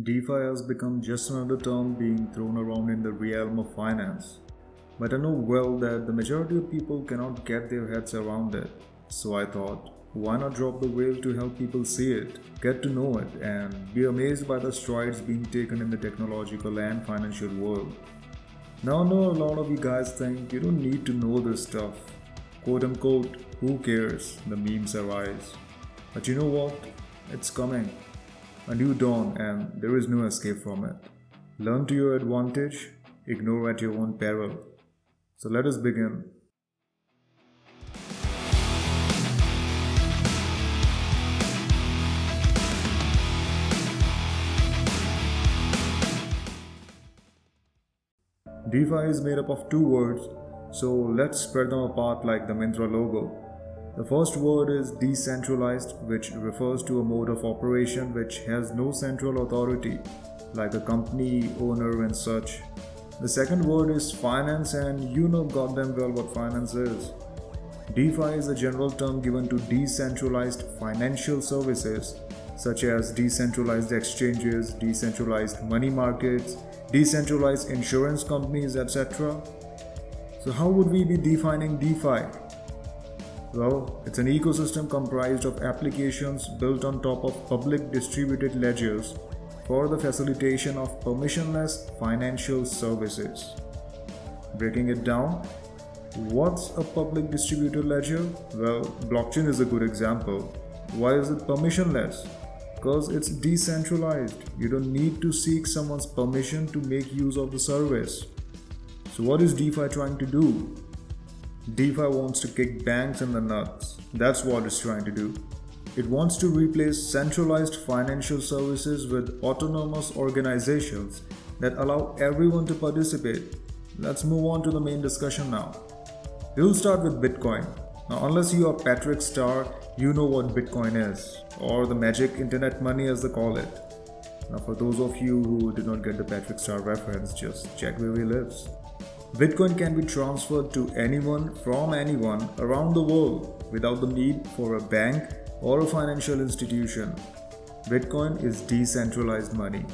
DeFi has become just another term being thrown around in the realm of finance. But I know well that the majority of people cannot get their heads around it. So I thought, why not drop the veil to help people see it, get to know it, and be amazed by the strides being taken in the technological and financial world. Now I know a lot of you guys think you don't need to know this stuff. Quote unquote, who cares? The memes arise. But you know what? It's coming a new dawn, and there is no escape from it. Learn to your advantage, ignore at your own peril. So let us begin. DeFi is made up of two words, so let's spread them apart like the Myntra logo. The first word is decentralized, which refers to a mode of operation which has no central authority, like a company, owner, and such. The second word is finance, and you know goddamn well what finance is. DeFi is a general term given to decentralized financial services such as decentralized exchanges, decentralized money markets, decentralized insurance companies, etc. So, how would we be defining DeFi? Well, it's an ecosystem comprised of applications built on top of public distributed ledgers for the facilitation of permissionless financial services. Breaking it down, what's a public distributed ledger? Well, blockchain is a good example. Why is it permissionless? Because it's decentralized. You don't need to seek someone's permission to make use of the service. So, what is DeFi trying to do? DeFi wants to kick banks in the nuts. That's what it's trying to do. It wants to replace centralized financial services with autonomous organizations that allow everyone to participate. Let's move on to the main discussion now. We'll start with Bitcoin. Now, unless you are Patrick Star, you know what Bitcoin is, or the magic internet money as they call it. Now, for those of you who did not get the Patrick Star reference, just check where he lives. Bitcoin can be transferred to anyone from anyone around the world without the need for a bank or a financial institution. Bitcoin is decentralized money.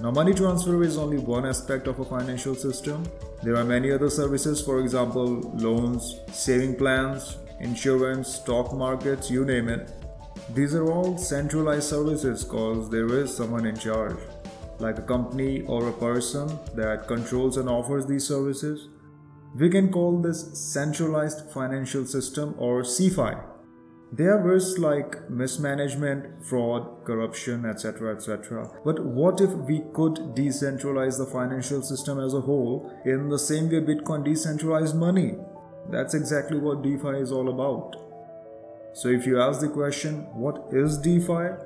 Now, money transfer is only one aspect of a financial system. There are many other services, for example, loans, saving plans, insurance, stock markets, you name it. These are all centralized services because there is someone in charge like a company or a person that controls and offers these services. We can call this centralized financial system or CeFi. There are risks like mismanagement, fraud, corruption, etc. etc. But what if we could decentralize the financial system as a whole in the same way Bitcoin decentralized money? That's exactly what DeFi is all about. So if you ask the question, what is DeFi?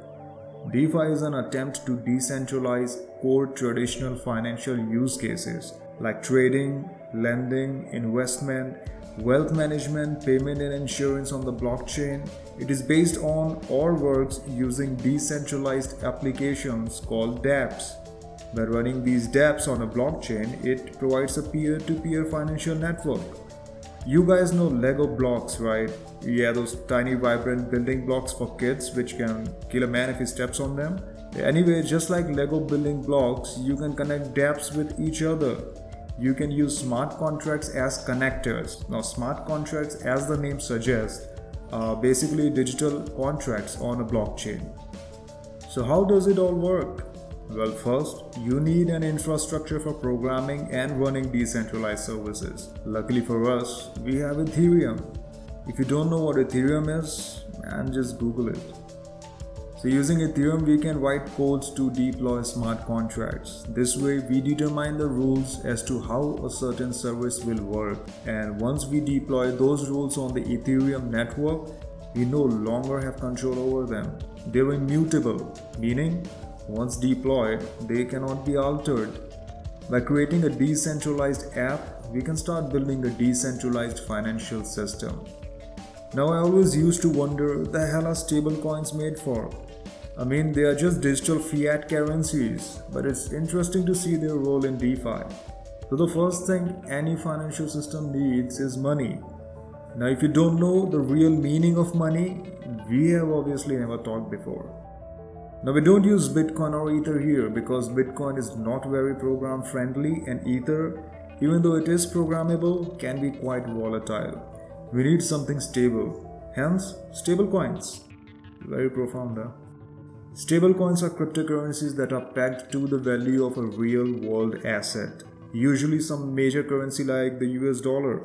DeFi is an attempt to decentralize core traditional financial use cases like trading, lending, investment, wealth management, payment, and insurance on the blockchain. It is based on or works using decentralized applications called dApps. By running these dApps on a blockchain, it provides a peer to peer financial network. You guys know Lego blocks, right? Yeah, those tiny vibrant building blocks for kids which can kill a man if he steps on them. Anyway, just like Lego building blocks, you can connect dApps with each other. You can use smart contracts as connectors. Now, smart contracts, as the name suggests, are basically digital contracts on a blockchain. So, how does it all work? Well, first, you need an infrastructure for programming and running decentralized services. Luckily for us, we have Ethereum, if you don't know what Ethereum is, man, just Google it. So using Ethereum, we can write codes to deploy smart contracts. This way, we determine the rules as to how a certain service will work. And once we deploy those rules on the Ethereum network, we no longer have control over them. They're immutable, meaning once deployed, they cannot be altered. By creating a decentralized app, we can start building a decentralized financial system. Now I always used to wonder the hell are stablecoins made for? I mean they are just digital fiat currencies, but it's interesting to see their role in DeFi. So the first thing any financial system needs is money. Now if you don't know the real meaning of money, we have obviously never talked before. Now we don't use Bitcoin or Ether here because Bitcoin is not very program friendly and Ether, even though it is programmable, can be quite volatile. We need something stable. Hence, stable coins. Very profound, huh? Stable coins are cryptocurrencies that are pegged to the value of a real world asset, usually some major currency like the US dollar.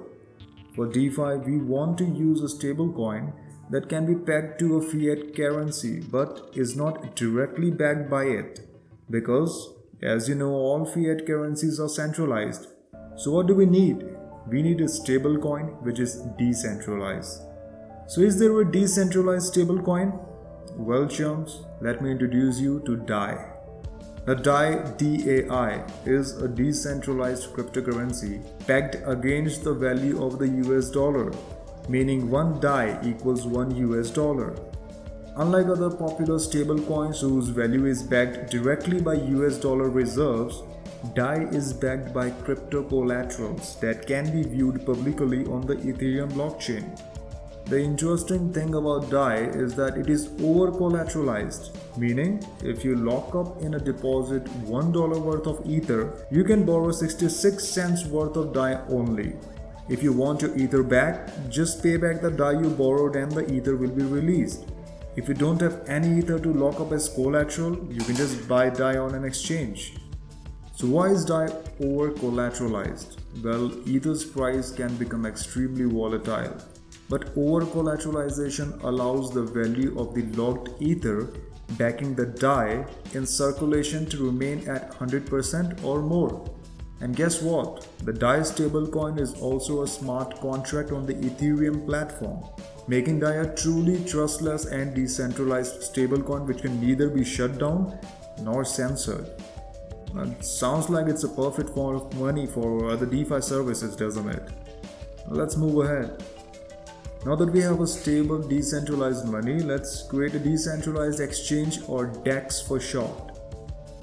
For DeFi, we want to use a stable coin that can be pegged to a fiat currency but is not directly backed by it because as you know all fiat currencies are centralized. So what do we need? We need a stable coin which is decentralized. So is there a decentralized stable coin? Well chums, let me introduce you to DAI. The DAI DAI is a decentralized cryptocurrency pegged against the value of the US dollar meaning one DAI equals 1 US dollar. Unlike other popular stablecoins whose value is backed directly by US dollar reserves, DAI is backed by crypto collaterals that can be viewed publicly on the Ethereum blockchain. The interesting thing about DAI is that it is over collateralized, meaning if you lock up in a deposit $1 worth of Ether, you can borrow 66 cents worth of DAI only. If you want your ether back, just pay back the DAI you borrowed and the ether will be released. If you don't have any ether to lock up as collateral, you can just buy DAI on an exchange. So why is DAI over collateralized? Well, ether's price can become extremely volatile. But over collateralization allows the value of the locked ether backing the DAI in circulation to remain at 100% or more. And guess what? The DAI stablecoin is also a smart contract on the Ethereum platform, making DAI a truly trustless and decentralized stablecoin which can neither be shut down nor censored. It sounds like it's a perfect form of money for other DeFi services, doesn't it? Let's move ahead. Now that we have a stable decentralized money, let's create a decentralized exchange or DEX for short.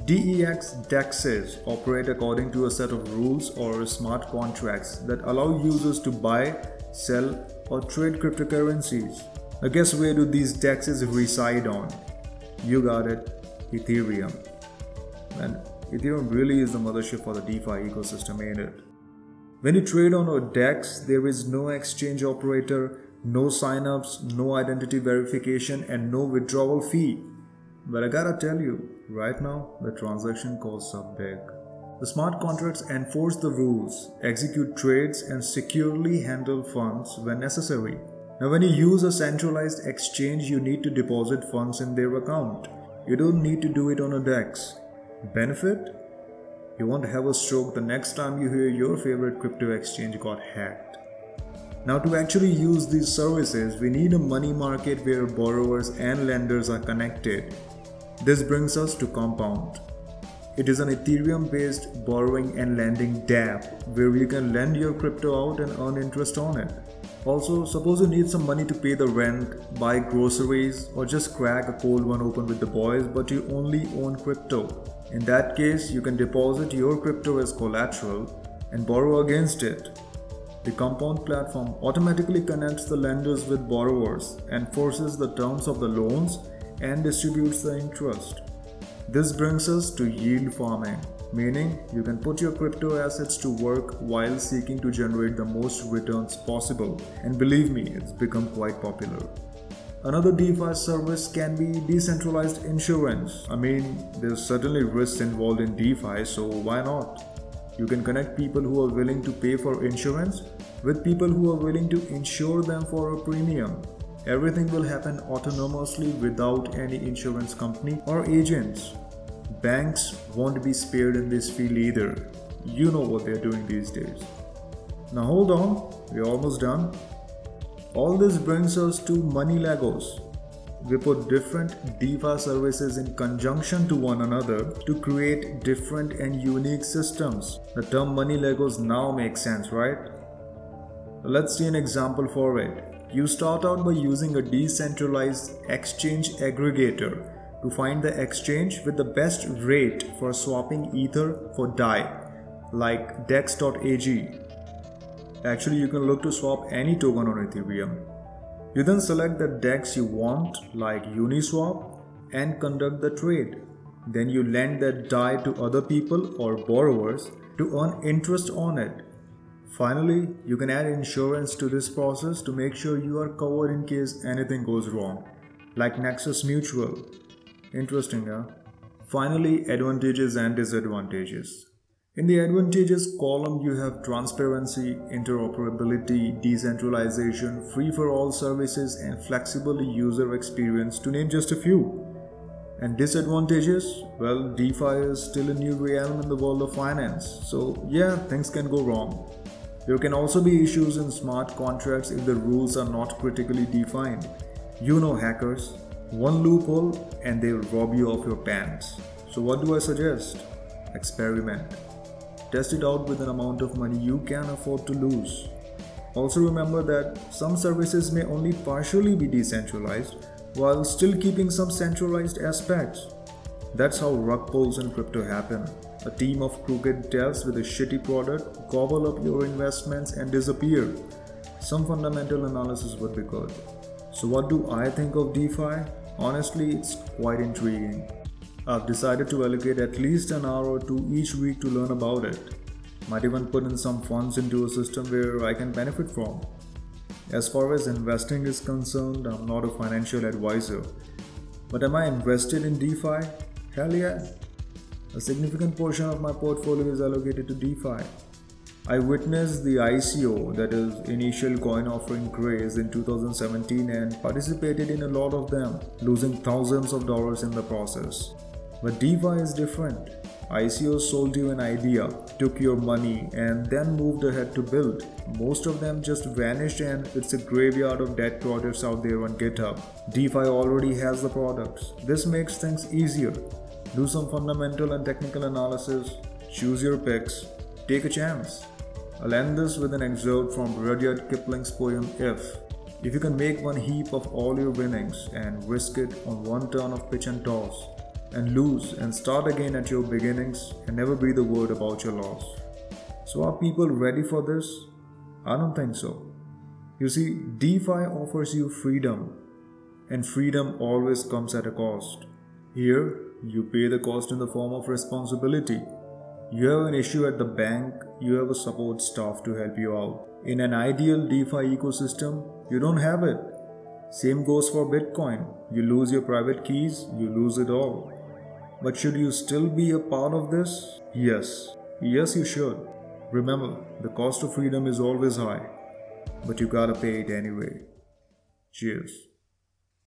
DEX DEXs operate according to a set of rules or smart contracts that allow users to buy, sell, or trade cryptocurrencies. I guess where do these DEXs reside on? You got it, Ethereum. And Ethereum really is the mothership for the DeFi ecosystem, ain't it? When you trade on a DEX, there is no exchange operator, no signups, no identity verification, and no withdrawal fee. But I gotta tell you, right now the transaction costs are big. The smart contracts enforce the rules, execute trades, and securely handle funds when necessary. Now, when you use a centralized exchange, you need to deposit funds in their account. You don't need to do it on a DEX. Benefit? You won't have a stroke the next time you hear your favorite crypto exchange got hacked. Now, to actually use these services, we need a money market where borrowers and lenders are connected this brings us to Compound. It is an Ethereum based borrowing and lending dApp where you can lend your crypto out and earn interest on it. Also, suppose you need some money to pay the rent, buy groceries, or just crack a cold one open with the boys, but you only own crypto. In that case, you can deposit your crypto as collateral and borrow against it. The Compound platform automatically connects the lenders with borrowers, and enforces the terms of the loans, and distributes the interest. This brings us to yield farming, meaning you can put your crypto assets to work while seeking to generate the most returns possible. And believe me, it's become quite popular. Another DeFi service can be decentralized insurance. I mean, there's certainly risks involved in DeFi, so why not? You can connect people who are willing to pay for insurance with people who are willing to insure them for a premium. Everything will happen autonomously without any insurance company or agents. Banks won't be spared in this field either. You know what they're doing these days. Now hold on, we're almost done. All this brings us to Money Legos. We put different DeFi services in conjunction to one another to create different and unique systems. The term Money Legos now makes sense, right? Let's see an example for it. You start out by using a decentralized exchange aggregator to find the exchange with the best rate for swapping Ether for DAI, like DEX.ag. Actually, you can look to swap any token on Ethereum. You then select the DEX you want, like Uniswap, and conduct the trade. Then you lend that DAI to other people or borrowers to earn interest on it. Finally, you can add insurance to this process to make sure you are covered in case anything goes wrong, like Nexus Mutual. Interesting, huh? Finally, advantages and disadvantages. In the advantages column, you have transparency, interoperability, decentralization, free for all services, and flexible user experience, to name just a few. And disadvantages? Well, DeFi is still a new realm in the world of finance, so yeah, things can go wrong. There can also be issues in smart contracts if the rules are not critically defined. You know hackers, one loophole and they'll rob you of your pants. So what do I suggest? Experiment. Test it out with an amount of money you can afford to lose. Also remember that some services may only partially be decentralized while still keeping some centralized aspects. That's how rug pulls in crypto happen. A team of crooked devs with a shitty product gobble up your investments and disappear. Some fundamental analysis would be good. So, what do I think of DeFi? Honestly, it's quite intriguing. I've decided to allocate at least an hour or two each week to learn about it. Might even put in some funds into a system where I can benefit from. As far as investing is concerned, I'm not a financial advisor. But am I invested in DeFi? Hell yeah. A significant portion of my portfolio is allocated to DeFi. I witnessed the ICO, that is, initial coin offering craze in 2017 and participated in a lot of them, losing thousands of dollars in the process. But DeFi is different. ICO sold you an idea, took your money, and then moved ahead to build. Most of them just vanished, and it's a graveyard of dead projects out there on GitHub. DeFi already has the products. This makes things easier. Do some fundamental and technical analysis, choose your picks, take a chance. I'll end this with an excerpt from Rudyard Kipling's poem If. If you can make one heap of all your winnings and risk it on one turn of pitch and toss, and lose and start again at your beginnings and never breathe a word about your loss. So, are people ready for this? I don't think so. You see, DeFi offers you freedom, and freedom always comes at a cost. Here, you pay the cost in the form of responsibility. You have an issue at the bank, you have a support staff to help you out. In an ideal DeFi ecosystem, you don't have it. Same goes for Bitcoin. You lose your private keys, you lose it all. But should you still be a part of this? Yes. Yes, you should. Remember, the cost of freedom is always high, but you gotta pay it anyway. Cheers.